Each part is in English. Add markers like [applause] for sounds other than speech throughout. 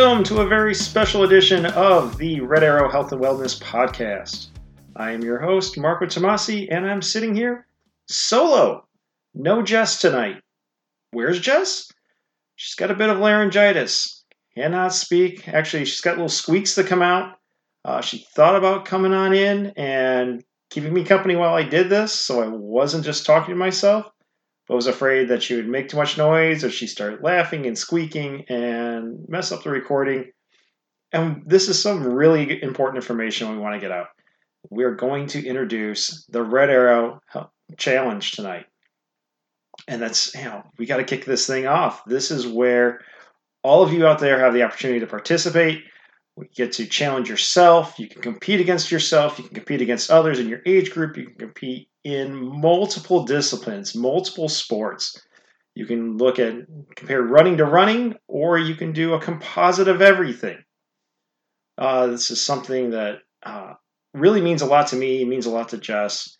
Welcome to a very special edition of the Red Arrow Health and Wellness Podcast. I am your host, Marco Tomasi, and I'm sitting here solo. No Jess tonight. Where's Jess? She's got a bit of laryngitis. Cannot speak. Actually, she's got little squeaks that come out. Uh, she thought about coming on in and keeping me company while I did this, so I wasn't just talking to myself but was afraid that she would make too much noise or she started laughing and squeaking and mess up the recording. And this is some really important information we want to get out. We're going to introduce the Red Arrow Challenge tonight. And that's, you know, we got to kick this thing off. This is where all of you out there have the opportunity to participate. We get to challenge yourself. You can compete against yourself. You can compete against others in your age group. You can compete in multiple disciplines, multiple sports. You can look at compare running to running, or you can do a composite of everything. Uh, this is something that uh, really means a lot to me. It means a lot to Jess,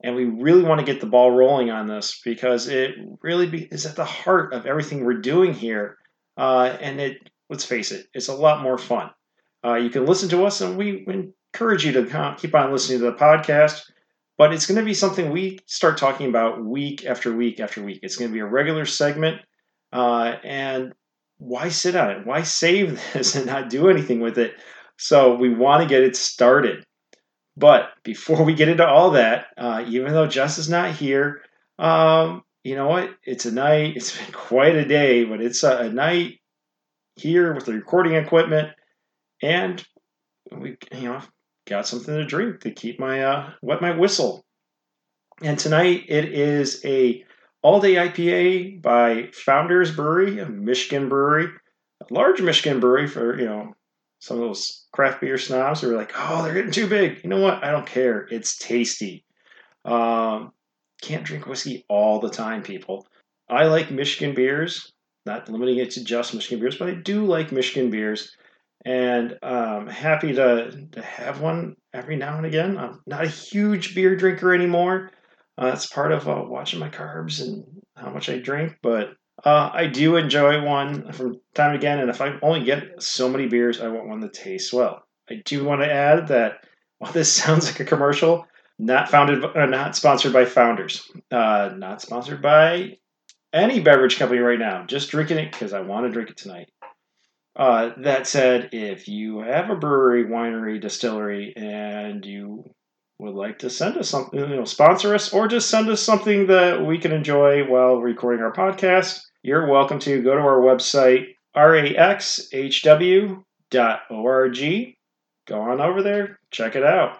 and we really want to get the ball rolling on this because it really be, is at the heart of everything we're doing here. Uh, and it, let's face it, it's a lot more fun. Uh, you can listen to us, and we encourage you to keep on listening to the podcast. But it's going to be something we start talking about week after week after week. It's going to be a regular segment. Uh, and why sit on it? Why save [laughs] this and not do anything with it? So we want to get it started. But before we get into all that, uh, even though Jess is not here, um, you know what? It's a night. It's [laughs] been quite a day, but it's a, a night here with the recording equipment and we you know got something to drink to keep my uh, wet my whistle. And tonight it is a all day IPA by Founders Brewery, a Michigan brewery, a large Michigan brewery for you know some of those craft beer snobs who are like, oh, they're getting too big. You know what? I don't care. It's tasty. Um, can't drink whiskey all the time, people. I like Michigan beers, not limiting it to just Michigan beers, but I do like Michigan beers and um, happy to, to have one every now and again. I'm not a huge beer drinker anymore. Uh, it's part of uh, watching my carbs and how much I drink, but uh, I do enjoy one from time to again. And if I only get so many beers, I want one that tastes well. I do want to add that while this [laughs] sounds like a commercial, not founded, uh, not sponsored by Founders, uh, not sponsored by any beverage company right now. Just drinking it because I want to drink it tonight. Uh, that said, if you have a brewery, winery, distillery, and you would like to send us something, you know, sponsor us, or just send us something that we can enjoy while recording our podcast, you're welcome to go to our website, raxhw.org. Go on over there, check it out.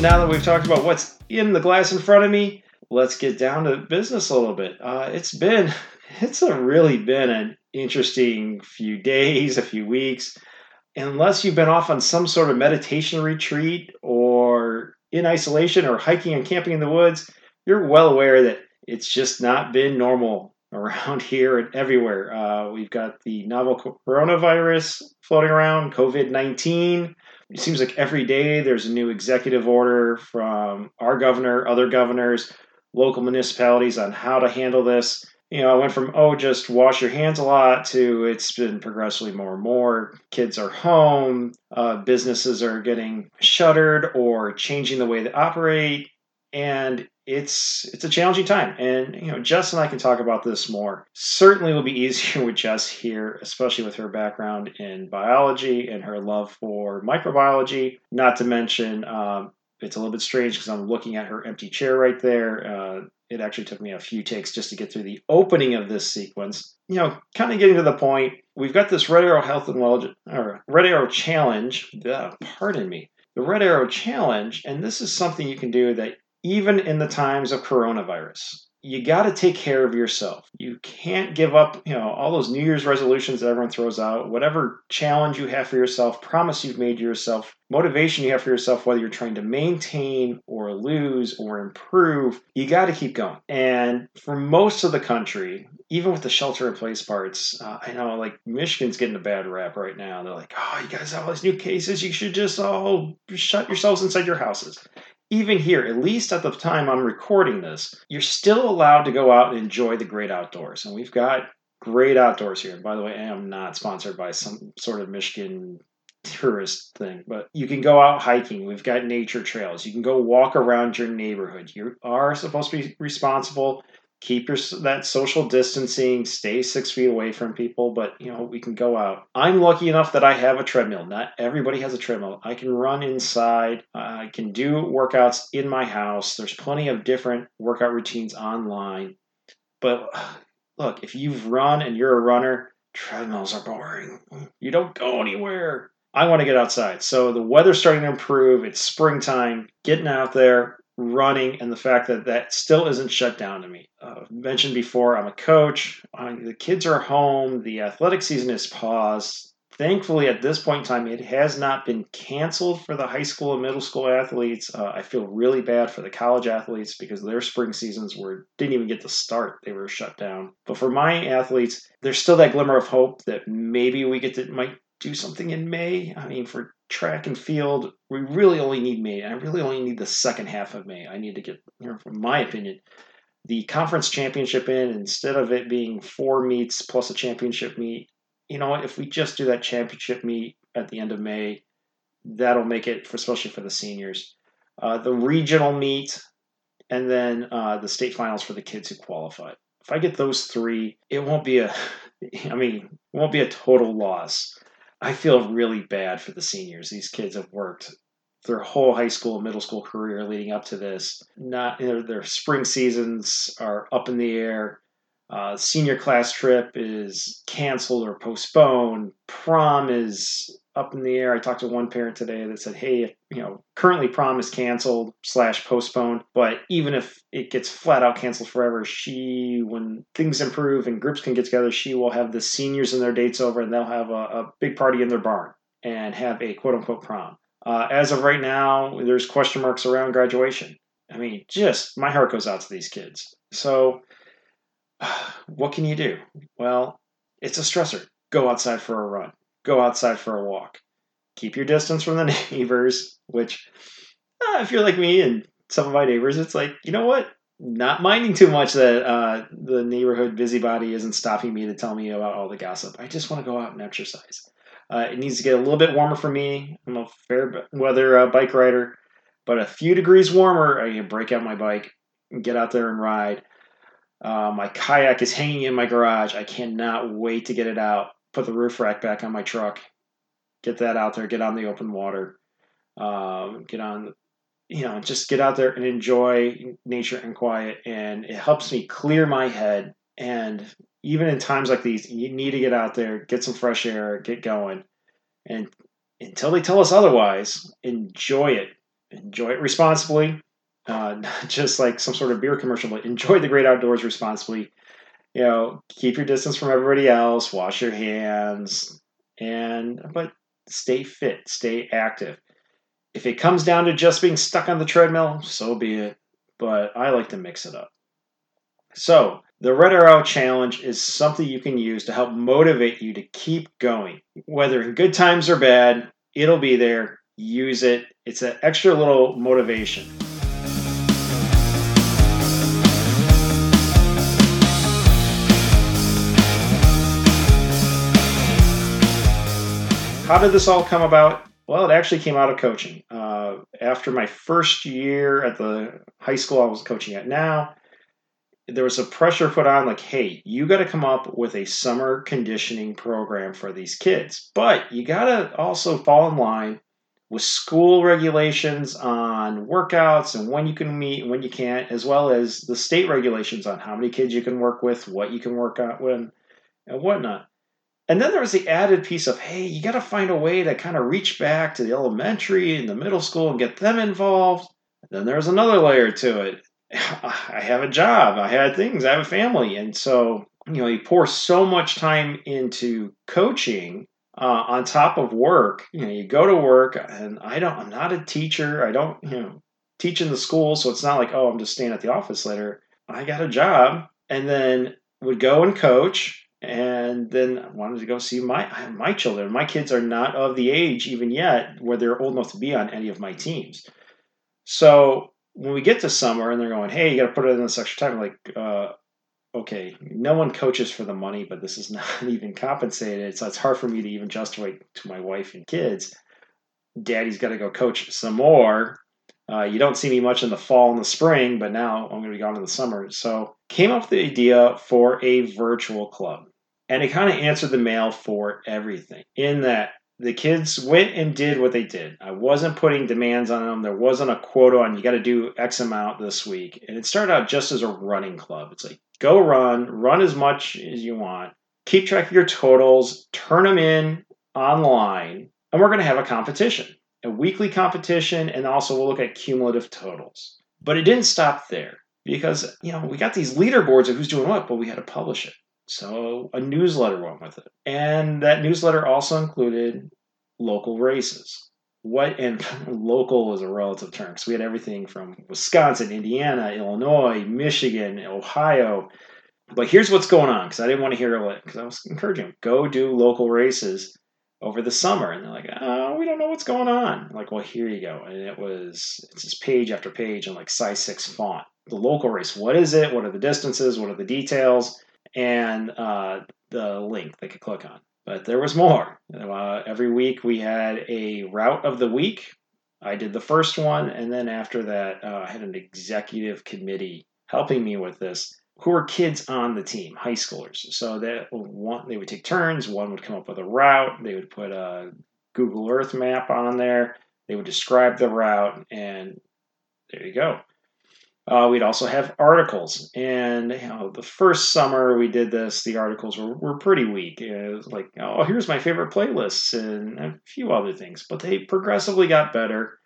Now that we've talked about what's in the glass in front of me, let's get down to business a little bit. Uh, it's been, [laughs] it's a really been an interesting few days, a few weeks. Unless you've been off on some sort of meditation retreat or in isolation or hiking and camping in the woods, you're well aware that it's just not been normal [laughs] around here and everywhere. Uh, we've got the novel coronavirus floating around, COVID 19 it seems like every day there's a new executive order from our governor, other governors, local municipalities on how to handle this. You know, I went from, oh, just wash your hands a lot to it's been progressively more and more. Kids are home, uh, businesses are getting shuttered or changing the way they operate. And it's it's a challenging time. And you know jess and i can talk about this more. Certainly will be [laughs] easier with jess here especially with her background in biology and her love for microbiology. Not to mention um, it's a little bit strange because i'm looking at her empty chair right there. Uh, it actually took me a few takes just to get through the opening of this sequence. You know kind of getting to the point we've got this red arrow health and wellness or red arrow challenge uh, pardon me the red arrow challenge and this is something you can do that even in the times of coronavirus. you got to take care of yourself. You can't give up, you know, all those New Year's resolutions that everyone throws out, whatever challenge you have for yourself, promise you've made to yourself, motivation you have for yourself, whether you're trying to maintain or lose or improve, you got to keep going. And for most of the country, even with the shelter in place parts, uh, I know like Michigan's getting a bad rap right now. They're like, oh, you guys have all these new cases. You should just all shut yourselves inside your houses even here, at least at the time I'm recording this, you're still allowed to go out and enjoy the great outdoors. And we've got great outdoors here. And by the way, I am not sponsored by some sort of Michigan tourist thing, but you can go out hiking. We've got nature trails. You can go walk around your neighborhood. You are supposed to be responsible keep your that social distancing stay six feet away from people but you know we can go out. I'm lucky enough that i have a treadmill. Not everybody has a treadmill. I can run inside. I can do workouts in my house. There's plenty of different workout routines online. But [sighs] look if you've run and you're a runner treadmills are boring. You don't go anywhere. I want to get outside. So the weather's starting to improve. It's springtime. Getting out there, running and the fact that that still isn't shut down to me. Uh, mentioned before, I'm a coach. I, the kids are home. The athletic season is paused. Thankfully, at this point in time, it has not been canceled for the high school and middle school athletes. Uh, I feel really bad for the college athletes because their spring seasons were didn't even get to start; they were shut down. But for my athletes, there's still that glimmer of hope that maybe we get to might do something in May. I mean, for track and field, we really only need May. I really only need the second half of May. I need to get, you know, from my opinion, the conference championship in instead of it being four meets plus a championship meet. You know? If we just do that championship meet at the end of May, that'll make it, for, especially for the seniors. Uh, the regional meet, and then uh, the state finals for the kids who qualified. If I get those three, it won't be a, [laughs] I mean, it won't be a total loss. I feel really bad for the seniors. These kids have worked their whole high school, middle school career leading up to this. Not know, their spring seasons are up in the air. Uh, senior class trip is canceled or postponed. Prom is up in the air. I talked to one parent today that said, "Hey, you know, currently prom is canceled slash postponed, but even if it gets flat out canceled forever, she, when things improve and groups can get together, she will have the seniors and their dates over, and they'll have a, a big party in their barn and have a quote unquote prom." Uh, as of right now, there's question marks around graduation. I mean, just my heart goes out to these kids. So, [sighs] what can you do? Well, it's a stressor. Go outside for a run go outside for a walk. Keep your distance from the [laughs] neighbors, which, uh, if you're like me and some of my neighbors, it's like, you know what? Not minding too much that uh, the neighborhood busybody isn't stopping me to tell me about all the gossip. I just want to go out and exercise. Uh, it needs to get a little bit warmer for me. I'm a fair weather uh, bike rider, but a few degrees warmer, I can break out my bike and get out there and ride. Uh, my kayak is hanging in my garage. I cannot wait to get it out put the roof rack back on my truck, get that out there, get on the open water, um, get on, you know, just get out there and enjoy nature and quiet. And it helps me clear my head. And even in times like these, you need to get out there, get some fresh air, get going. And until they tell us otherwise, enjoy it. Enjoy it responsibly. Uh, not [laughs] just like some sort of beer commercial, but enjoy the great outdoors responsibly you know, keep your distance from everybody else, wash your hands, and but stay fit, stay active. If it comes down to just being stuck on the treadmill, so be it. But I like to mix it up. So, the Red Arrow Challenge is something you can use to help motivate you to keep going. Whether in good times or bad, it'll be there. Use it. It's an extra little motivation. How did this all come about? Well, it actually came out of coaching. Uh, after my first year at the high school I was coaching at now, there was a pressure put on like, hey, you got to come up with a summer conditioning program for these kids. But you got to also fall in line with school regulations on workouts and when you can meet and when you can't, as well as the state regulations on how many kids you can work with, what you can work out when, and whatnot. And then there was the added piece of, hey, you got to find a way to kind of reach back to the elementary and the middle school and get them involved. And then there's another layer to it. [sighs] I have a job, I had things, I have a family. And so, you know, you pour so much time into coaching uh, on top of work. You know, you go to work, and I don't, I'm not a teacher. I don't, you know, teach in the school. So it's not like, oh, I'm just staying at the office later. I got a job and then would go and coach and then I wanted to go see my my children. My kids are not of the age even yet where they're old enough to be on any of my teams. So when we get to summer and they're going, "Hey, you got to put it in this extra time," I'm like, uh, okay, no one coaches for the money, but this is [laughs] not even compensated, so it's hard for me to even justify to my wife and kids. Daddy's got to go coach some more. Uh, you don't see me much in the fall and the spring, but now I'm going to be gone in the summer. So came up with the idea for a virtual club. And it kind of answered the mail for everything in that the kids went and did what they did. I wasn't putting demands on them. There wasn't a quota on you got to do X amount this week. And it started out just as a running club. It's like go run, run as much as you want, keep track of your totals, turn them in online, and we're going to have a competition, a weekly competition, and also we'll look at cumulative totals. But it didn't stop there because you know we got these leaderboards of who's doing what, but we had to publish it. So a newsletter went with it. And that newsletter also included local races. What and [laughs] local is a relative term because we had everything from Wisconsin, Indiana, Illinois, Michigan, Ohio. But here's what's going on because I didn't want to hear it because I was encouraging them go do local races over the summer, and they're like, "Oh, we don't know what's going on." I'm like, well, here you go, and it was it's just page after page in like size six font. The local race, what is it? What are the distances? What are the details? And uh, the link they could click on. But there was more. Uh, every week we had a route of the week. I did the first one, and then after that, uh, I had an executive committee helping me with this who were kids on the team, high schoolers. So that one, they would take turns. One would come up with a route. They would put a Google Earth map on there. They would describe the route, and there you go. Uh, we'd also have articles, and you know, the first summer we did this, the articles were, were pretty weak. It was like, oh, here's my favorite playlists and a few other things, but they progressively got better.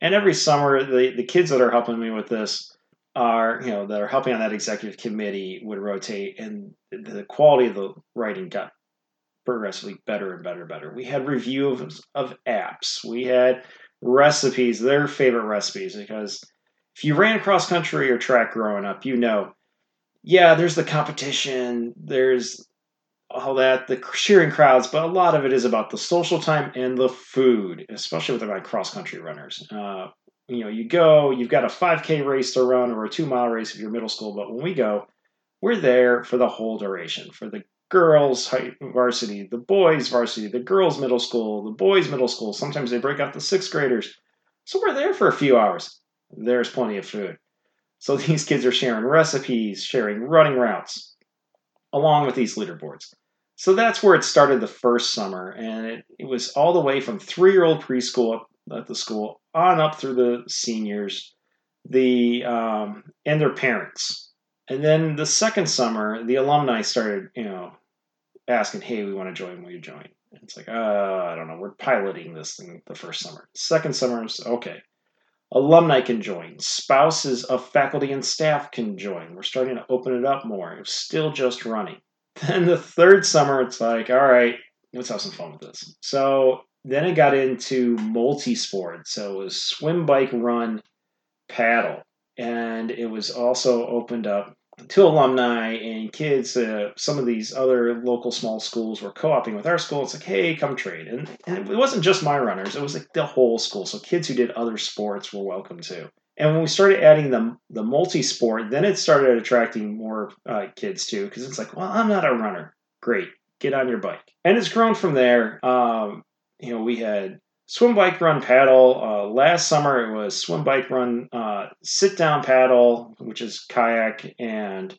And every summer, the the kids that are helping me with this are, you know, that are helping on that executive committee would rotate, and the quality of the writing got progressively better and better and better. We had review of, of apps. We had recipes, their favorite recipes, because if you ran cross country or track growing up, you know, yeah, there's the competition, there's all that, the cheering crowds, but a lot of it is about the social time and the food, especially with my cross country runners. Uh, you know, you go, you've got a 5K race to run or a two mile race if you're middle school, but when we go, we're there for the whole duration, for the girls varsity, the boys varsity, the girls middle school, the boys middle school. Sometimes they break out the sixth graders. So we're there for a few hours there's plenty of food. So [laughs] these kids are sharing recipes, sharing running routes, along with these leaderboards. So that's where it started the first summer, and it, it was all the way from three-year-old preschool at the school on up through the seniors, the um, and their parents. And then the second summer, the alumni started, you know, asking, "Hey, we want to join. Will you join?" And it's like, uh, I don't know. We're piloting this thing the first summer. Second summer okay. Alumni can join. Spouses of faculty and staff can join. We're starting to open it up more. It's still just running. [laughs] Then the third summer, it's like, all right, let's have some fun with this. So then it got into multi sport. So it was swim, bike, run, paddle. And it was also opened up to alumni and kids, uh, some of these other local small schools were co-oping with our school. It's like, hey, come trade, and, and it wasn't just my runners; it was like the whole school. So kids who did other sports were welcome too. And when we started adding the the multi-sport, then it started attracting more uh, kids too, because it's like, well, I'm not a runner. Great, get on your bike, and it's grown from there. Um, you know, we had swim, bike, run, paddle. Uh, last summer it was swim, bike, run, uh, sit down paddle, which is kayak and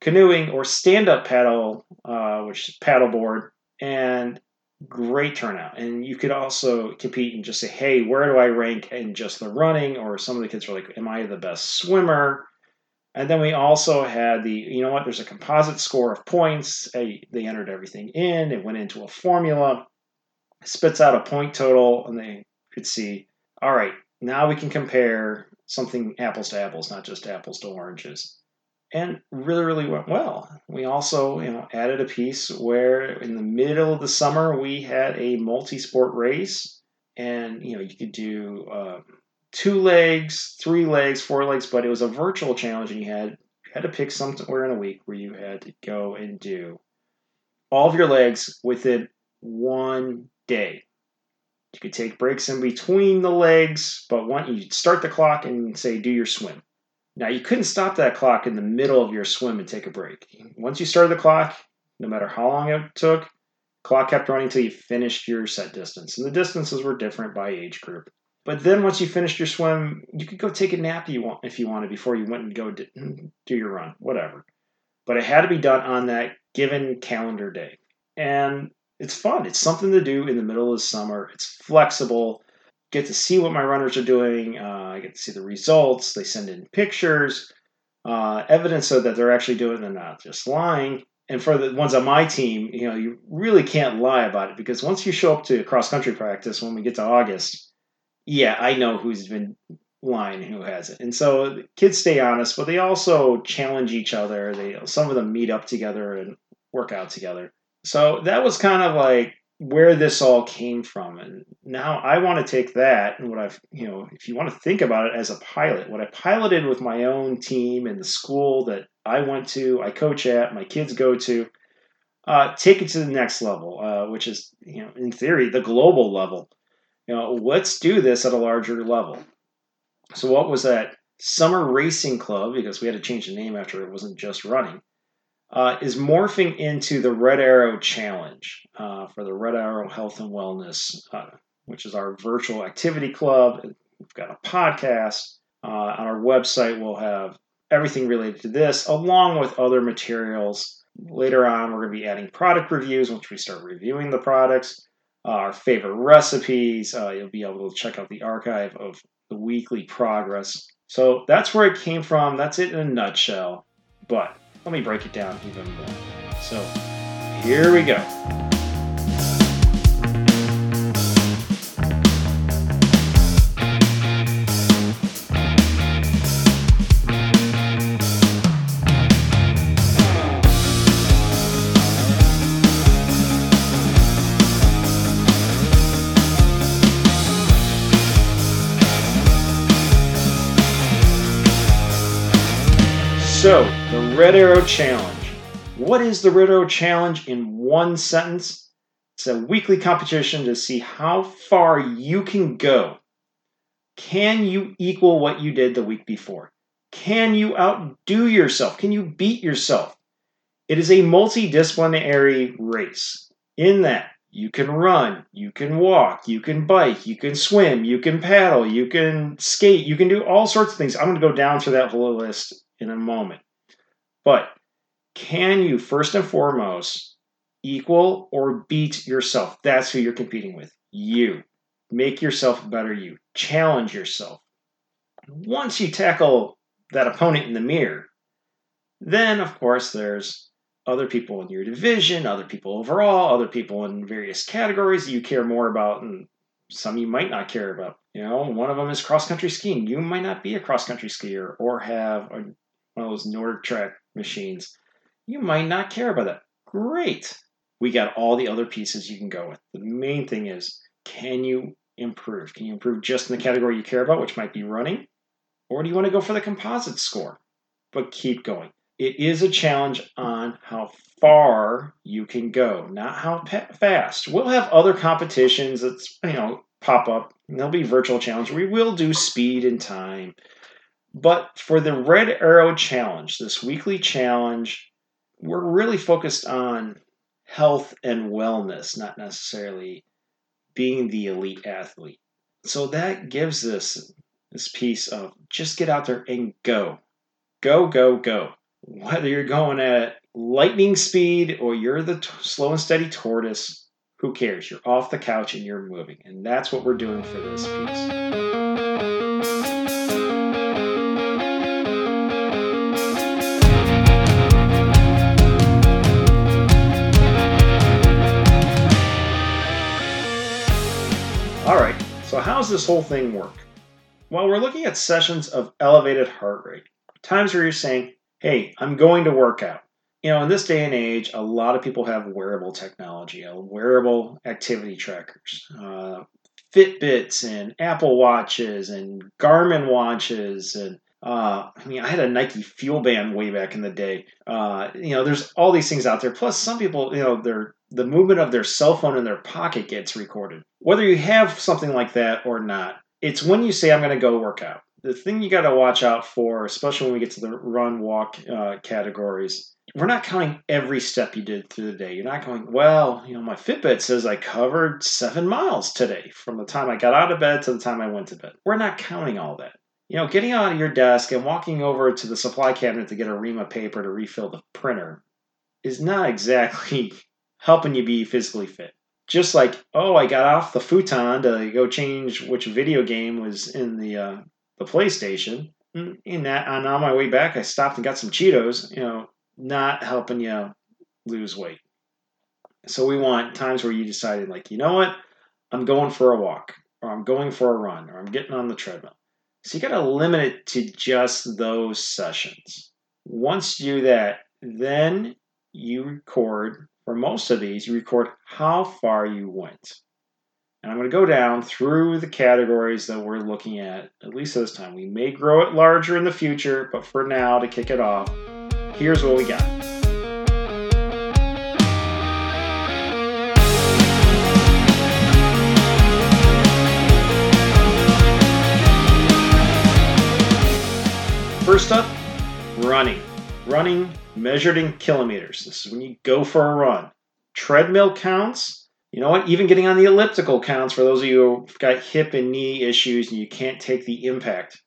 canoeing, or stand up paddle, uh, which is paddleboard, and great turnout. And you could also compete and just say, hey, where do I rank in just the running? Or some of the kids were like, am I the best swimmer? And then we also had the, you know what, there's a composite score of points. They, they entered everything in, it went into a formula spits out a point total, and they could see, all right, now we can compare something apples to apples, not just apples to oranges. And really, really went well. We also, you know, added a piece where in the middle of the summer we had a multi-sport race, and you know you could do uh, two legs, three legs, four legs, but it was a virtual challenge, and you had you had to pick somewhere in a week where you had to go and do all of your legs within one day. You could take breaks in between the legs, but once you start the clock and say do your swim. Now you couldn't stop that clock in the middle of your swim and take a break. Once you started the clock, no matter how long it took, clock kept running until you finished your set distance. And the distances were different by age group. But then once you finished your swim, you could go take a nap if you wanted before you went and go do your run, whatever. But it had to be done on that given calendar day. And it's fun. It's something to do in the middle of the summer. It's flexible. Get to see what my runners are doing. Uh, I get to see the results. They send in pictures, uh, evidence so that they're actually doing it. They're not just lying. And for the ones on my team, you know, you really can't lie about it because once you show up to cross country practice when we get to August, yeah, I know who's been lying and who hasn't. And so kids stay honest, but they also challenge each other. They some of them meet up together and work out together. So that was kind of like where this all came from. And now I want to take that and what I've, you know, if you want to think about it as a pilot, what I piloted with my own team and the school that I went to, I coach at, my kids go to, uh, take it to the next level, uh, which is, you know, in theory, the global level. You know, let's do this at a larger level. So, what was that summer racing club? Because we had to change the name after it wasn't just running uh, is morphing into the Red Arrow Challenge uh, for the Red Arrow Health and Wellness, uh, which is our virtual activity club. We've got a podcast. Uh, on our website, we'll have everything related to this, along with other materials. Later on, we're going to be adding product reviews once we start reviewing the products, uh, our favorite recipes. Uh, you'll be able to check out the archive of the weekly progress. So that's where it came from. That's it in a nutshell. But let me break it down even more. So here we go. Red Arrow Challenge. What is the Red Arrow Challenge in one sentence? It's a weekly competition to see how far you can go. Can you equal what you did the week before? Can you outdo yourself? Can you beat yourself? It is a multidisciplinary race in that you can run, you can walk, you can bike, you can swim, you can paddle, you can skate, you can do all sorts of things. I'm going to go down through that whole list in a moment. But can you, first and foremost, equal or beat yourself? That's who you're competing with. You. Make yourself better, you. Challenge yourself. Once you tackle that opponent in the mirror, then, of course, there's other people in your division, other people overall, other people in various categories you care more about, and some you might not care about. You know, one of them is cross country skiing. You might not be a cross country skier or have a, one of those NordicTrack machines. You might not care about that. Great. We got all the other pieces you can go with. The main thing is can you improve? Can you improve just in the category you care about, which might be running? Or do you want to go for the composite score? But keep going. It is a challenge on how far you can go, not how fast. We'll have other competitions that's, you know, pop up. There'll be virtual challenge. We will do speed and time. But for the Red Arrow Challenge, this weekly challenge, we're really focused on health and wellness, not necessarily being the elite athlete. So that gives this this piece of just get out there and go. Go, go, go. Whether you're going at lightning speed or you're the t- slow and steady tortoise, who cares? You're off the couch and you're moving. And that's what we're doing for this piece. How's this whole thing work? Well, we're looking at sessions of elevated heart rate, times where you're saying, hey, I'm going to work out. You know, in this day and age, a lot of people have wearable technology, uh, wearable activity trackers, uh, Fitbits and Apple Watches and Garmin watches and uh, I mean, I had a Nike FuelBand way back in the day. Uh, you know, there's all these things out there. Plus, some people, you know, their the movement of their cell phone in their pocket gets recorded. Whether you have something like that or not, it's when you say, "I'm going to go work out." The thing you got to watch out for, especially when we get to the run walk uh, categories, we're not counting every step you did through the day. You're not going, well, you know, my Fitbit says I covered seven miles today from the time I got out of bed to the time I went to bed. We're not counting all that you know, getting out of your desk and walking over to the supply cabinet to get a ream of paper to refill the printer is not exactly [laughs] helping you be physically fit. Just like, oh, I got off the futon to go change which video game was in the uh, the PlayStation. Mm, in that, and on my way back, I stopped and got some Cheetos. You know, not helping you lose weight. So we want times where you decided, like, you know what, I'm going for a walk, or I'm going for a run, or I'm getting on the treadmill. So you got to limit it to just those sessions. Once you do that, then you record, for most of these, you record how far you went. And I'm going to go down through the categories that we're looking at, at least this time. We may grow it larger in the future, but for now, to kick it off, here's what we got. First up, running. Running measured in kilometers. This is when you go for a run. Treadmill counts. You know what? Even getting on the elliptical counts for those of you who've got hip and knee issues and you can't take the impact.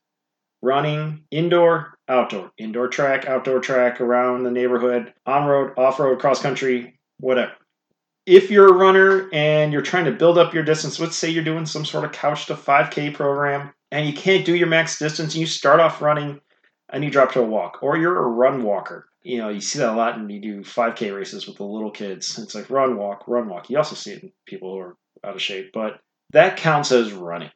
Running indoor, outdoor. Indoor track, outdoor track, around the neighborhood, on road, off road, cross country, whatever. If you're a runner and you're trying to build up your distance, let's say you're doing some sort of couch to 5K program and you can't do your max distance, and you start off running and you drop to a walk, or you're a run walker. You know, you see that a lot, and you do 5K races with the little kids. It's like run, walk, run, walk. You also see it in people who are out of shape, but that counts as running.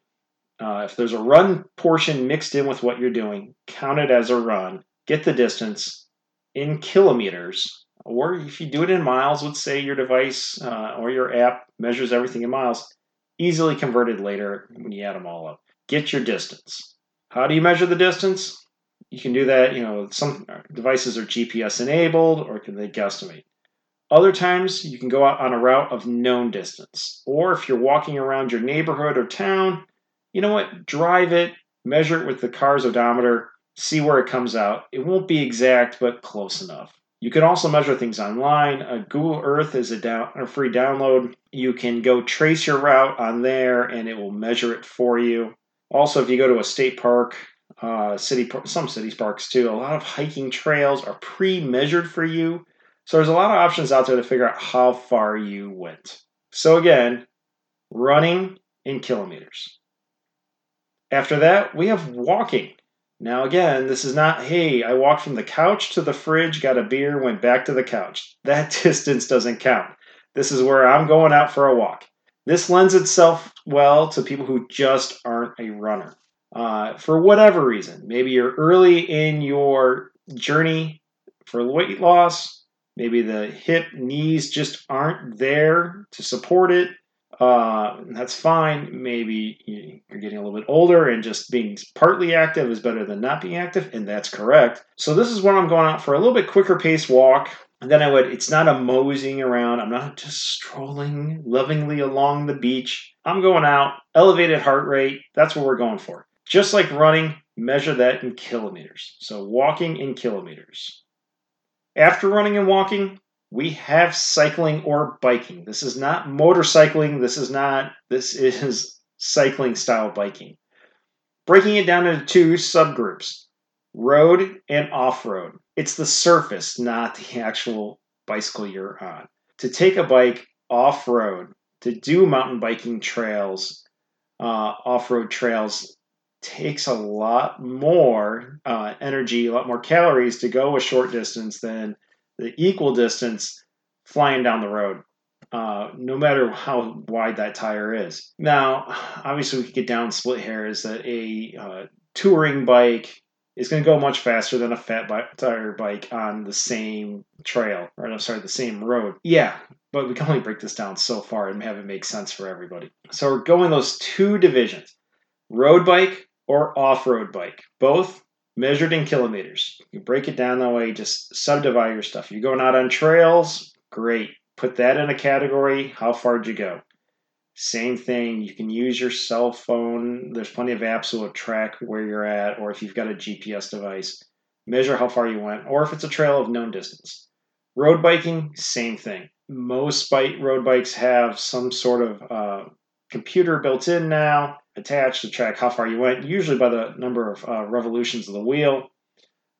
Uh, if there's a run portion mixed in with what you're doing, count it as a run. Get the distance in kilometers, or if you do it in miles, let's say your device uh, or your app measures everything in miles, easily converted later when you add them all up. Get your distance. How do you measure the distance? You can do that. You know, some devices are GPS enabled or can they guesstimate. Other times, you can go out on a route of known distance. Or if you're walking around your neighborhood or town, you know what? Drive it, measure it with the car's odometer, see where it comes out. It won't be exact, but close enough. You can also measure things online. Uh, Google Earth is a, down, a free download. You can go trace your route on there and it will measure it for you. Also, if you go to a state park, uh, city some city parks too. A lot of hiking trails are pre-measured for you, so there's a lot of options out there to figure out how far you went. So again, running in kilometers. After that, we have walking. Now again, this is not hey, I walked from the couch to the fridge, got a beer, went back to the couch. That [laughs] distance doesn't count. This is where I'm going out for a walk. This lends itself well to people who just aren't a runner uh, for whatever reason. Maybe you're early in your journey for weight loss. Maybe the hip, knees just aren't there to support it. Uh, that's fine. Maybe you're getting a little bit older and just being partly active is better than not being active, and that's correct. So, this is when I'm going out for a little bit quicker pace walk. And then I would, it's not a moseying around. I'm not just strolling lovingly along the beach. I'm going out, elevated heart rate. That's what we're going for. Just like running, measure that in kilometers. So walking in kilometers. After running and walking, we have cycling or biking. This is not motorcycling. This is not, this is cycling style biking. Breaking it down into two subgroups road and off road. It's the surface, not the actual bicycle you're on. To take a bike off road, to do mountain biking trails, uh, off road trails, takes a lot more uh, energy, a lot more calories to go a short distance than the equal distance flying down the road. uh, no matter how wide that tire is. Now, obviously, we could get down split hairs that a uh, touring bike is going to go much faster than a fat bike, tire bike on the same trail, or I'm sorry, the same road. Yeah, but we can only break this down so far and have it make sense for everybody. So we're going those two divisions road bike or off road bike, both measured in kilometers. You break it down that way, just subdivide your stuff. You're going out on trails, great. Put that in a category. How far did you go? Same thing. You can use your cell phone. There's plenty of apps that will track where you're at, or if you've got a GPS device, measure how far you went, or if it's a trail of known distance. Road biking, same thing. Most bike road bikes have some sort of uh, computer built in now, attached to track how far you went, usually by the number of uh, revolutions of the wheel,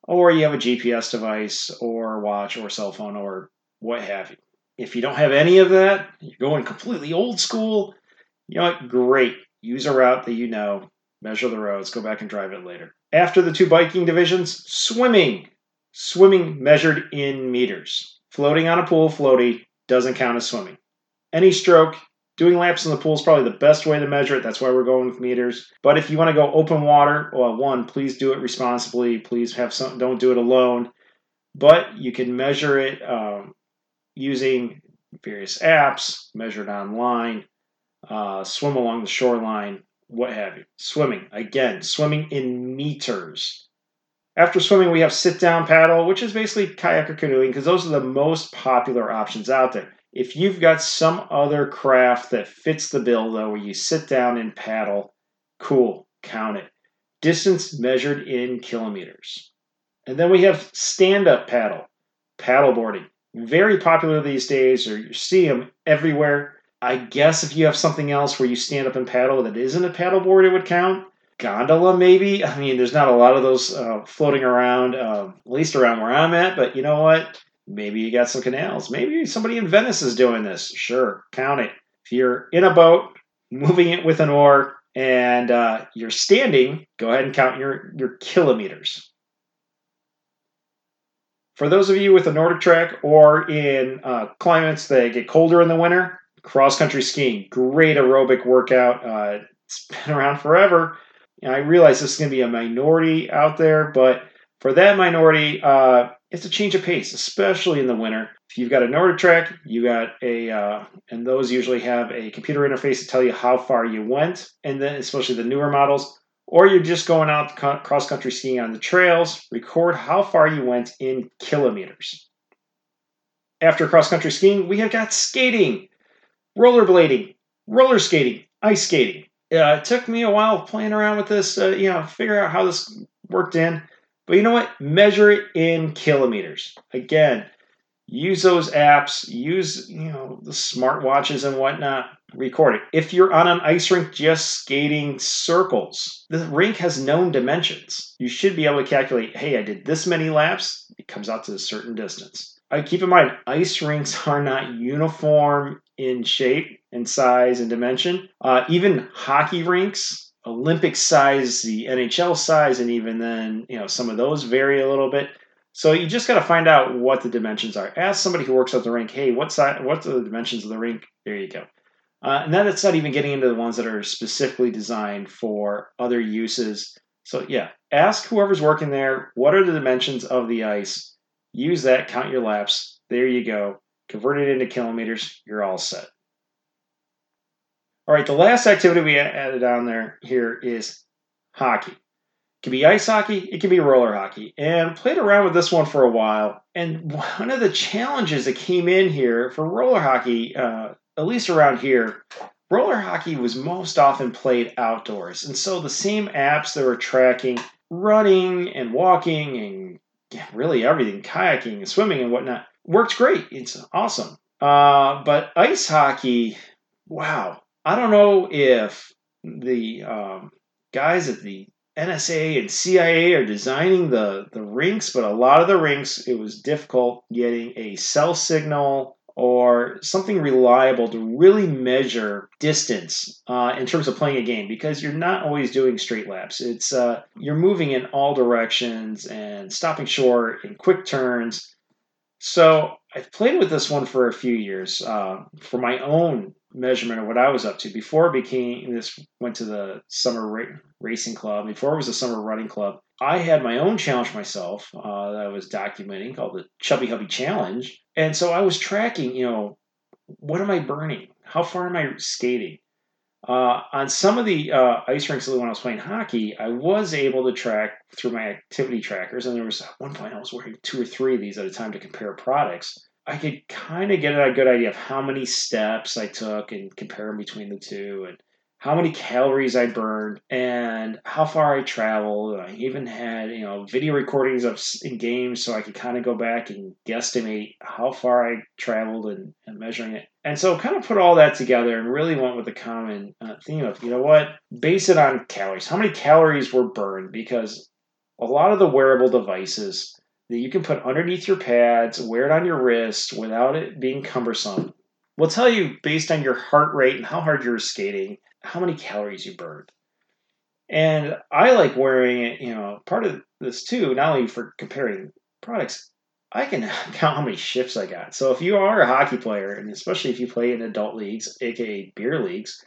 or you have a GPS device, or watch, or cell phone, or what have you. If you don't have any of that, you're going completely old school, you know what? Great. Use a route that you know, measure the roads, go back and drive it later. After the two biking divisions, swimming. Swimming measured in meters. Floating on a pool floaty doesn't count as swimming. Any stroke, doing laps in the pool is probably the best way to measure it. That's why we're going with meters. But if you want to go open water, well, one, please do it responsibly. Please have some. Don't do it alone. But you can measure it um, using various apps, measured online, uh, swim along the shoreline, what have you. Swimming, again, swimming in meters. After swimming, we have sit down paddle, which is basically kayak or canoeing, because those are the most popular options out there. If you've got some other craft that fits the bill, though, where you sit down and paddle, cool, count it. Distance measured in kilometers. And then we have stand up paddle, paddle boarding very popular these days, or you see them everywhere. I guess if you have something else where you stand up and paddle that isn't a paddleboard, it would count. Gondola, maybe. I mean, there's not a lot of those uh, floating around, uh, at least around where I'm at. But you know what? Maybe you got some canals. Maybe somebody in Venice is doing this. Sure, count it. If you're in a boat, moving it with an oar, and uh, you're standing, go ahead and count your, your kilometers. For those of you with a NordicTrack or in uh, climates that get colder in the winter, cross country skiing, great aerobic workout. Uh, it's been around forever. And I realize this is going to be a minority out there, but for that minority, uh, it's a change of pace, especially in the winter. If you've got a NordicTrack, you got a, uh, and those usually have a computer interface to tell you how far you went, and then especially the newer models, or you're just going out cross country skiing on the trails, record how far you went in kilometers. After cross country skiing, we have got skating, rollerblading, roller skating, ice skating. Uh, it took me a while playing around with this, uh, you know, figure out how this worked in. But you know what? Measure it in kilometers. Again, use those apps, use you know the smartwatches and whatnot. Record it. If you're on an ice rink just skating circles, the rink has known dimensions. You should be able to calculate. Hey, I did this many laps. It comes out to a certain distance. I keep in mind, ice rinks [laughs] are not uniform in shape and size and dimension. Uh, even hockey rinks, Olympic size, the NHL size, and even then, you know, some of those vary a little bit. So you just got to find out what the dimensions are. Ask somebody who works at the rink, hey, what size, what's the dimensions of the rink? There you go. Uh, and then it's not even getting into the ones that are specifically designed for other uses. So yeah, ask whoever's working there, what are the dimensions of the ice? Use that, count your laps. There you go. Convert it into kilometers. You're all set. All right, the last activity we added on there here is hockey. It can be ice hockey, it can be roller hockey. And played around with this one for a while. And [laughs] one of the challenges that came in here for roller hockey, uh, at least around here, roller hockey was most often played outdoors. And so the same apps that were tracking running and walking and [laughs] really everything, kayaking and swimming and whatnot, worked great. It's awesome. Uh, but ice hockey, wow. I don't know if the um, guys at the NSA and CIA are designing the, the rinks, but a lot of the rinks, it was difficult getting a cell signal or something reliable to really measure distance uh, in terms of playing a game because you're not always doing straight laps. It's uh, you're moving in all directions and stopping short in quick turns. So I've played with this one for a few years uh, for my own measurement of what I was up to before it became this went to the summer ra- racing club before it was a summer running club. I had my own challenge myself uh, that I was documenting called the Chubby Hubby Challenge, and so I was tracking. You know, what am I burning? How far am I skating? Uh, on some of the uh, ice rinks when I was playing hockey, I was able to track through my activity trackers, and there was at one point I was wearing two or three of these at a time to compare products. I could kind of get a good idea of how many steps I took and compare them between the two, and how many calories I burned and how far I traveled. I even had you know video recordings of in games so I could kind of go back and guesstimate how far I traveled and, and measuring it. And so kind of put all that together and really went with the common uh, theme of you know what base it on calories. How many calories were burned because a lot of the wearable devices that you can put underneath your pads, wear it on your wrist without it being cumbersome. Will tell you based on your heart rate and how hard you're skating how many calories you burned. And I like wearing it, you know, part of this too, not only for comparing products, I can [laughs] count how many shifts I got. So if you are a hockey player, and especially if you play in adult leagues, aka beer leagues,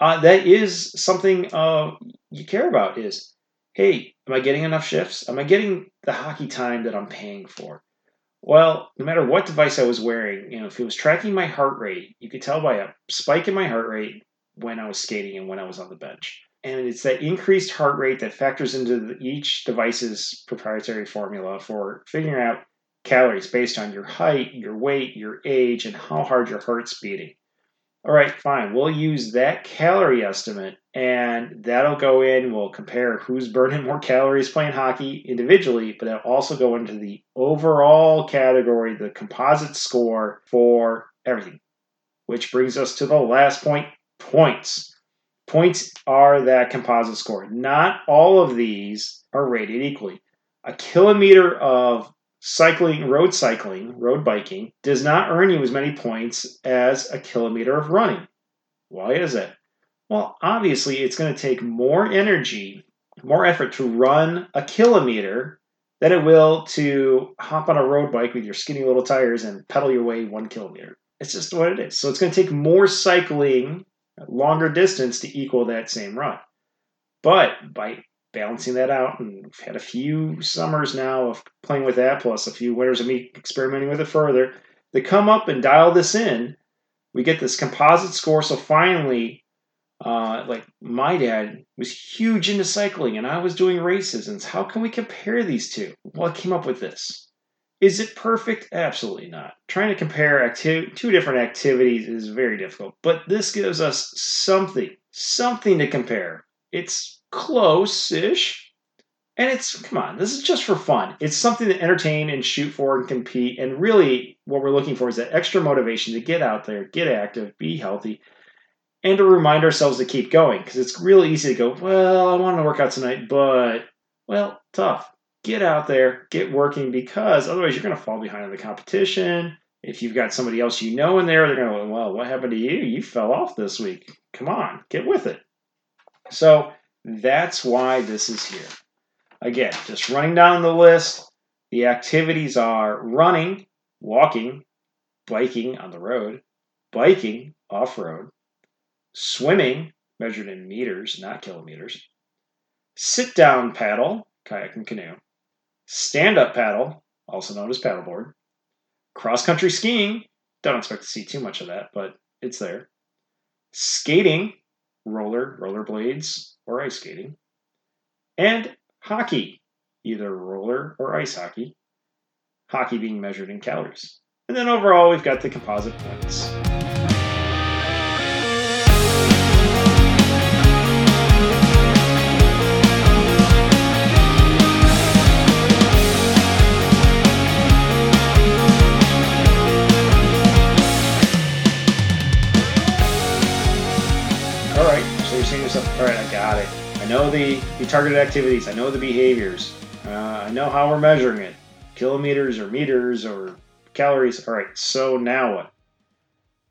uh, that is something uh, you care about is, hey, am I getting enough shifts? Am I getting the hockey time that I'm paying for? Well, no matter what device I was wearing, you know, if it was tracking my heart rate, you could tell by a spike in my heart rate when I was skating and when I was on the bench. And it's that increased heart rate that factors into each device's proprietary formula for figuring out calories based on your height, your weight, your age, and how hard your heart's beating. All right, fine. We'll use that calorie estimate and that'll go in. We'll compare who's burning more calories playing hockey individually, but it'll also go into the overall category, the composite score for everything. Which brings us to the last point points. Points are that composite score. Not all of these are rated equally. A kilometer of cycling, road cycling, road biking, does not earn you as many points as a kilometer of running. Why is it? Well, obviously, it's going to take more energy, more effort to run a kilometer than it will to hop on a road bike with your skinny little tires and pedal your way one kilometer. It's just what it is. So it's going to take more cycling longer distance to equal that same run. But by balancing that out, and we've had a few summers now of playing with that, plus a few winters of me experimenting with it further, they come up and dial this in. We get this composite score. So finally, uh, like my dad was huge into cycling, and I was doing races. And how can we compare these two? Well, I came up with this. Is it perfect? Absolutely not. Trying to compare acti- two different activities is very difficult, but this gives us something, something to compare. It's close ish. And it's, come on, this is just for fun. It's something to entertain and shoot for and compete. And really, what we're looking for is that extra motivation to get out there, get active, be healthy, and to remind ourselves to keep going. Because it's really easy to go, well, I want to work out tonight, but, well, tough get out there, get working, because otherwise you're going to fall behind in the competition. If you've got somebody else you know in there, they're going to go, well, what happened to you? You fell off this week. Come on, get with it. So that's why this is here. Again, just running down the list, the activities are running, walking, biking on the road, biking off road, swimming, measured in meters, not kilometers, sit down paddle, kayak and canoe, stand up paddle, also known as paddleboard, cross country skiing, don't expect to see too much of that, but it's there, skating, roller, rollerblades, or ice skating, and hockey, either roller or ice hockey, hockey being measured in calories. And then overall, we've got the composite points. All right, I got it. I know the, the targeted activities. I know the behaviors. Uh, I know how we're measuring it. Kilometers or meters or calories. All right, so now what?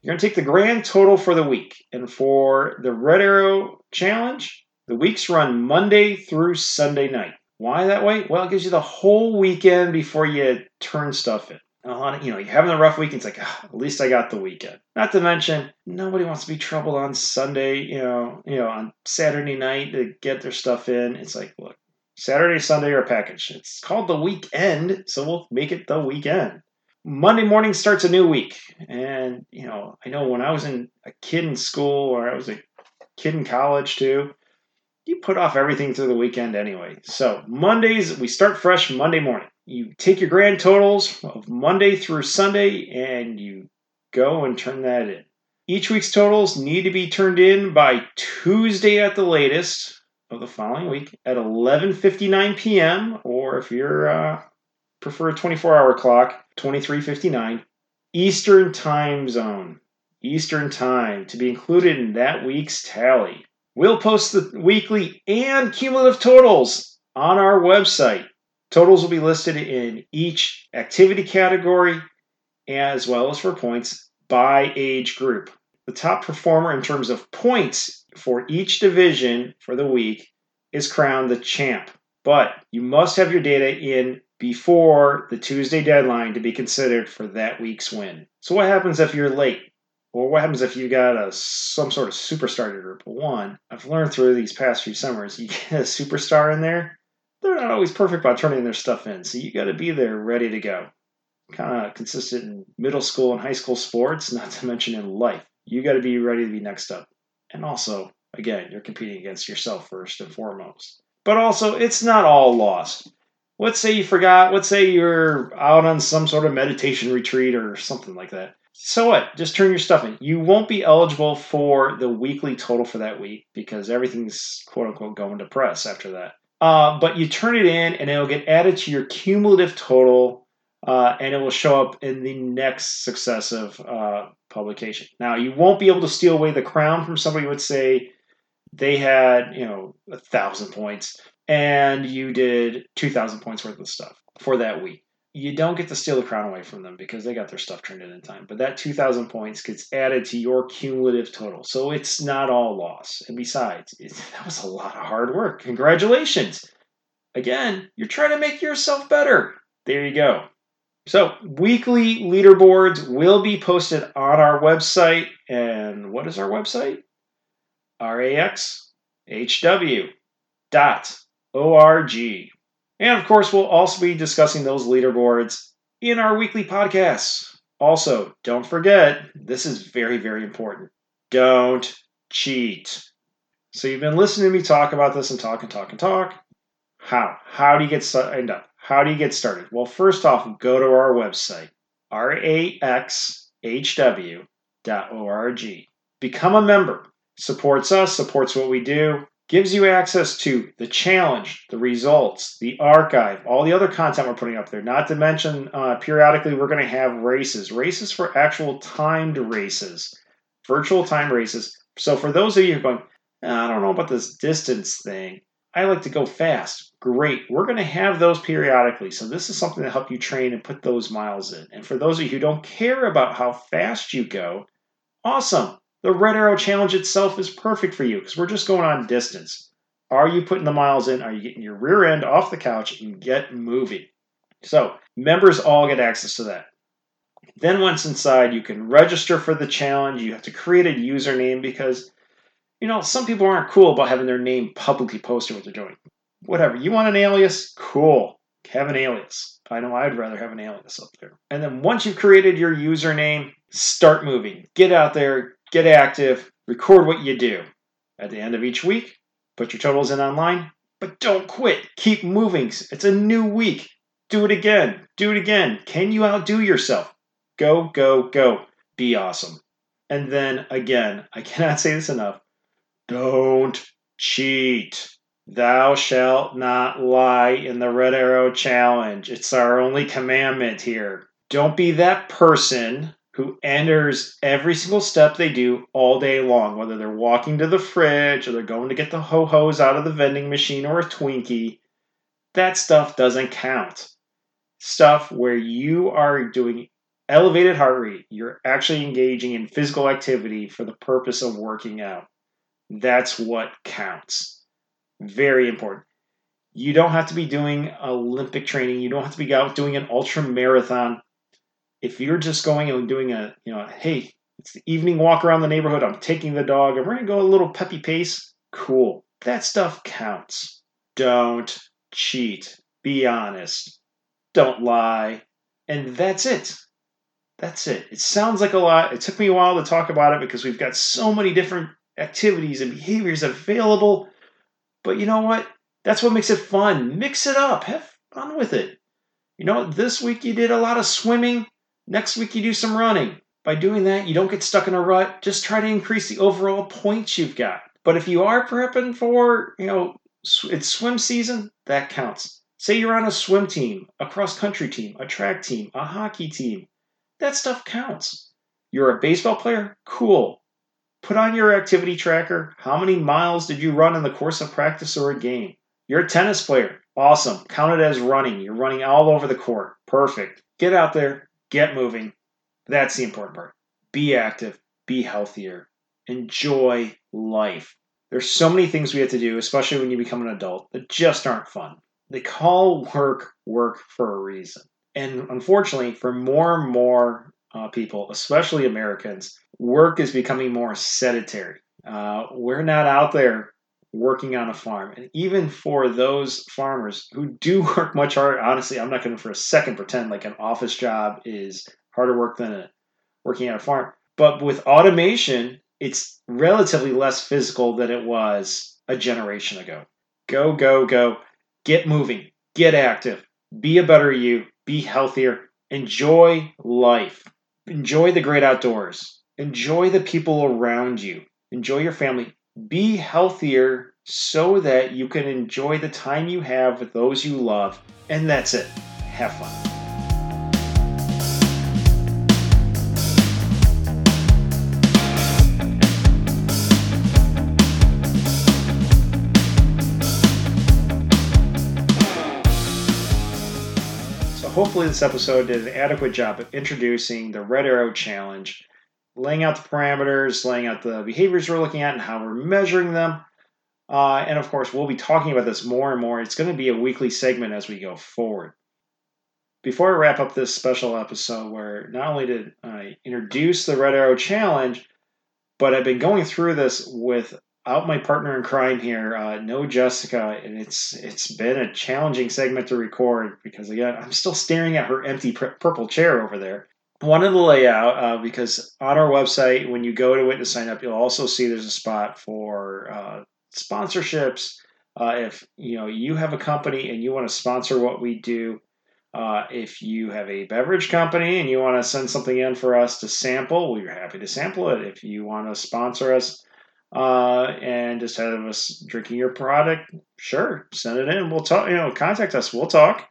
You're going to take the grand total for the week. And for the Red Arrow Challenge, the weeks run Monday through Sunday night. Why that way? Well, it gives you the whole weekend before you turn stuff in. Lot you know, you're having a rough week, it's like, oh, at least I got the weekend. Not to mention, nobody wants to be troubled on Sunday, you know, you know, on Saturday night to get their stuff in. It's like, look, Saturday, Sunday are a package. It's called the weekend, so we'll make it the weekend. Monday morning starts a new week. And, you know, I know when I was in a kid in school or I was a kid in college too, you put off everything through the weekend anyway. So Mondays, we start fresh Monday morning. You take your grand totals of Monday through Sunday and you go and turn that in. Each week's totals need to be turned in by Tuesday at the latest of the following week at 11:59 p.m. or if you're uh, prefer a 24-hour clock, 23:59 Eastern Time Zone. Eastern Time to be included in that week's tally. We'll post the weekly and cumulative totals on our website. Totals will be listed in each activity category as well as for points by age group. The top performer in terms of points for each division for the week is crowned the champ. But you must have your data in before the Tuesday deadline to be considered for that week's win. So, what happens if you're late? Or what happens if you got a some sort of superstar group? One, I've learned through these past few summers, you get a superstar in there, they're not always perfect about turning their stuff in. So you got to be there ready to go. Kind of consistent in middle school and high school sports, [laughs] not to mention in life. You got to be ready to be next up. And also, again, you're competing against yourself first and foremost. But also, it's not all lost. Let's say you forgot, let's say you're out on some sort of meditation retreat or something like that so what? Just turn your stuff in. You won't be eligible for the weekly total for that week because everything's quote unquote going to press after that. Uh, but you turn it in and it'll get added to your cumulative total uh, and it will show up in the next successive uh, publication. Now, you won't be able to steal away the crown from somebody who would say they had, you know, a thousand points and you did 2,000 points worth of stuff for that week you don't get to steal the crown away from them because they got their stuff turned in in time. But that 2,000 points gets added to your cumulative total. So it's not all loss. And besides, it, [laughs] that was a lot of hard work. Congratulations. Again, you're trying to make yourself better. There you go. So, weekly leaderboards will be posted on our website. And what is our website? raxhw.org. And of course, we'll also be discussing those leaderboards in our weekly podcasts. Also, don't forget, this is very, very important. Don't cheat. So you've been listening to me talk about this and talk and talk and talk. How? How do you get signed up? How do you get started? Well, first off, go to our website, raxhw.org. Become a member. Supports us, supports what we do gives you access to the challenge, the results, the archive, all the other content we're putting up there. Not to mention, uh, periodically, we're going to have races, races for actual timed races, virtual time races. So, for those of you going, I don't know about this distance thing, I like to go fast. Great. We're going to have those periodically. So, this is something to help you train and put those miles in. And for those of you who don't care about how fast you go, awesome. The Red Arrow Challenge itself is perfect for you because we're just going on distance. Are you putting the miles in? Are you getting your rear end off the couch and get moving? So, members all get access to that. Then, once inside, you can register for the challenge. You have to create a username because, you know, some people aren't cool about having their name publicly posted what they're doing. Whatever. You want an alias? Cool. Have an alias. I know I'd rather have an alias up there. And then once you've created your username, start moving. Get out there, get active, record what you do. At the end of each week, put your totals in online, but don't quit. Keep moving. It's a new week. Do it again. Do it again. Can you outdo yourself? Go, go, go. Be awesome. And then again, I cannot [laughs] say this enough. Don't cheat. Thou shalt not lie in the Red Arrow Challenge. It's our only commandment here. Don't be that person who enters every single step they do all day long, whether they're walking to the fridge or they're going to get the ho hos out of the vending machine or a Twinkie. That stuff doesn't count. Stuff where you are doing elevated heart rate, you're actually engaging in physical activity for the purpose of working out. That's what counts. Very important. You don't have to be doing Olympic training. You don't have to be out doing an ultra marathon if you're just going and doing a, you know, hey, it's the evening walk around the neighborhood, I'm taking the dog, and we're going to go a little peppy pace, cool. That stuff counts. Don't cheat. Be honest. Don't lie. And that's it. That's it. It sounds like a lot. It took me a while to talk about it because we've got so many different activities and behaviors available. But you know what? That's what makes it fun. Mix it up. Have fun with it. You know, this week you did a lot of swimming. Next week you do some running. By doing that, you don't get stuck in a rut. Just try to increase the overall points you've got. But if you are prepping for, you know, it's swim season, that counts. Say you're on a swim team, a cross country team, a track team, a hockey team. That stuff counts. You're a baseball player? Cool. Put on your activity tracker. How many miles did you run in the course of practice or a game? You're a tennis player. Awesome. Count it as running. You're running all over the court. Perfect. Get out there, get moving. That's the important part. Be active, be healthier, enjoy life. There's so many things we have to do, especially when you become an adult, that just aren't fun. They call work work for a reason. And unfortunately, for more and more uh, people, especially Americans, work is becoming more sedentary. Uh, we're not out there working on a farm. And even for those farmers who do [laughs] work much harder, honestly, I'm not going to for a second pretend like an office job is harder work than a, working at a farm. But with automation, it's relatively less physical than it was a generation ago. Go, go, go. Get moving. Get active. Be a better you. Be healthier. Enjoy life. Enjoy the great outdoors. Enjoy the people around you. Enjoy your family. Be healthier so that you can enjoy the time you have with those you love. And that's it. Have fun. So hopefully this episode did an adequate job of introducing the Red Arrow Challenge, laying out the parameters, laying out the behaviors we're looking at and how we're measuring them. Uh, and of course, we'll be talking about this more and more. It's going to be a weekly segment as we go forward. Before I wrap up this special episode, where not only did I introduce the Red Arrow Challenge, but I've been going through this without my partner in crime here, uh, no Jessica, and it's it's been a challenging segment to record because again I'm still staring at her empty purple chair over there. Wanted to lay out uh, because on our website when you go to it to sign up, you'll also see there's a spot for uh, sponsorships. Uh, if you know you have a company and you want to sponsor what we do, uh, if you have a beverage company and you want to send something in for us to sample, we're happy to sample it. If you want to sponsor us uh, and instead of us drinking your product, sure, send it in. We'll talk. You know, contact us. We'll talk.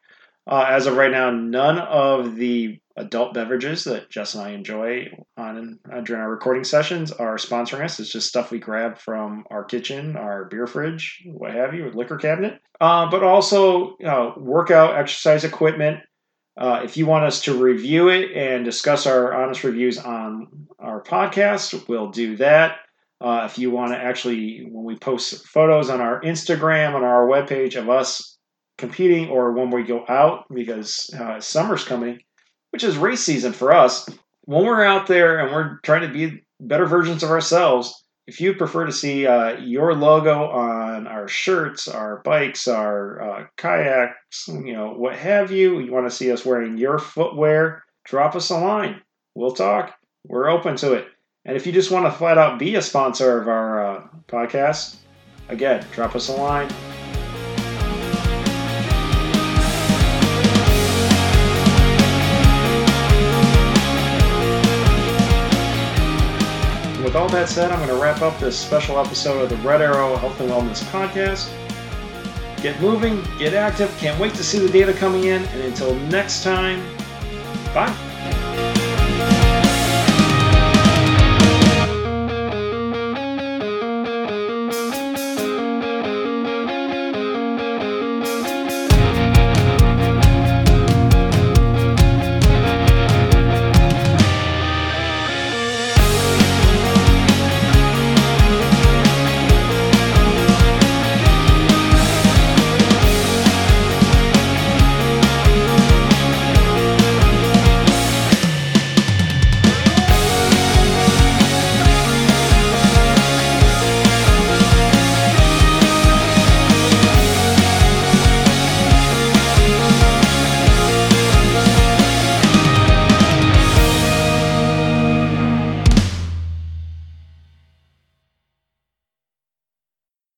Uh, as of right now, none of the adult beverages that Jess and I enjoy on uh, during our recording sessions are sponsoring us. It's just stuff we grab from our kitchen, our beer fridge, what have you, liquor cabinet. Uh, but also workout exercise equipment. Uh, if you want us to review it and discuss our honest reviews on our podcast, we'll do that. Uh, if you want to actually, when we post photos on our Instagram, on our webpage of us competing, or when we go out, because uh, summer's coming, which is race season for us, when we're out there and we're trying to be better versions of ourselves, if you prefer to see uh, your logo on our shirts, our bikes, our uh, kayaks, you know, what have you, you want to see us wearing your footwear, drop us a line. We'll talk. We're open to it. And if you just want to flat out be a sponsor of our uh, podcast, again, drop us a line. That said, I'm going to wrap up this special episode of the Red Arrow Health and Wellness Podcast. Get moving, get active. Can't wait to see the data coming in. And until next time, bye.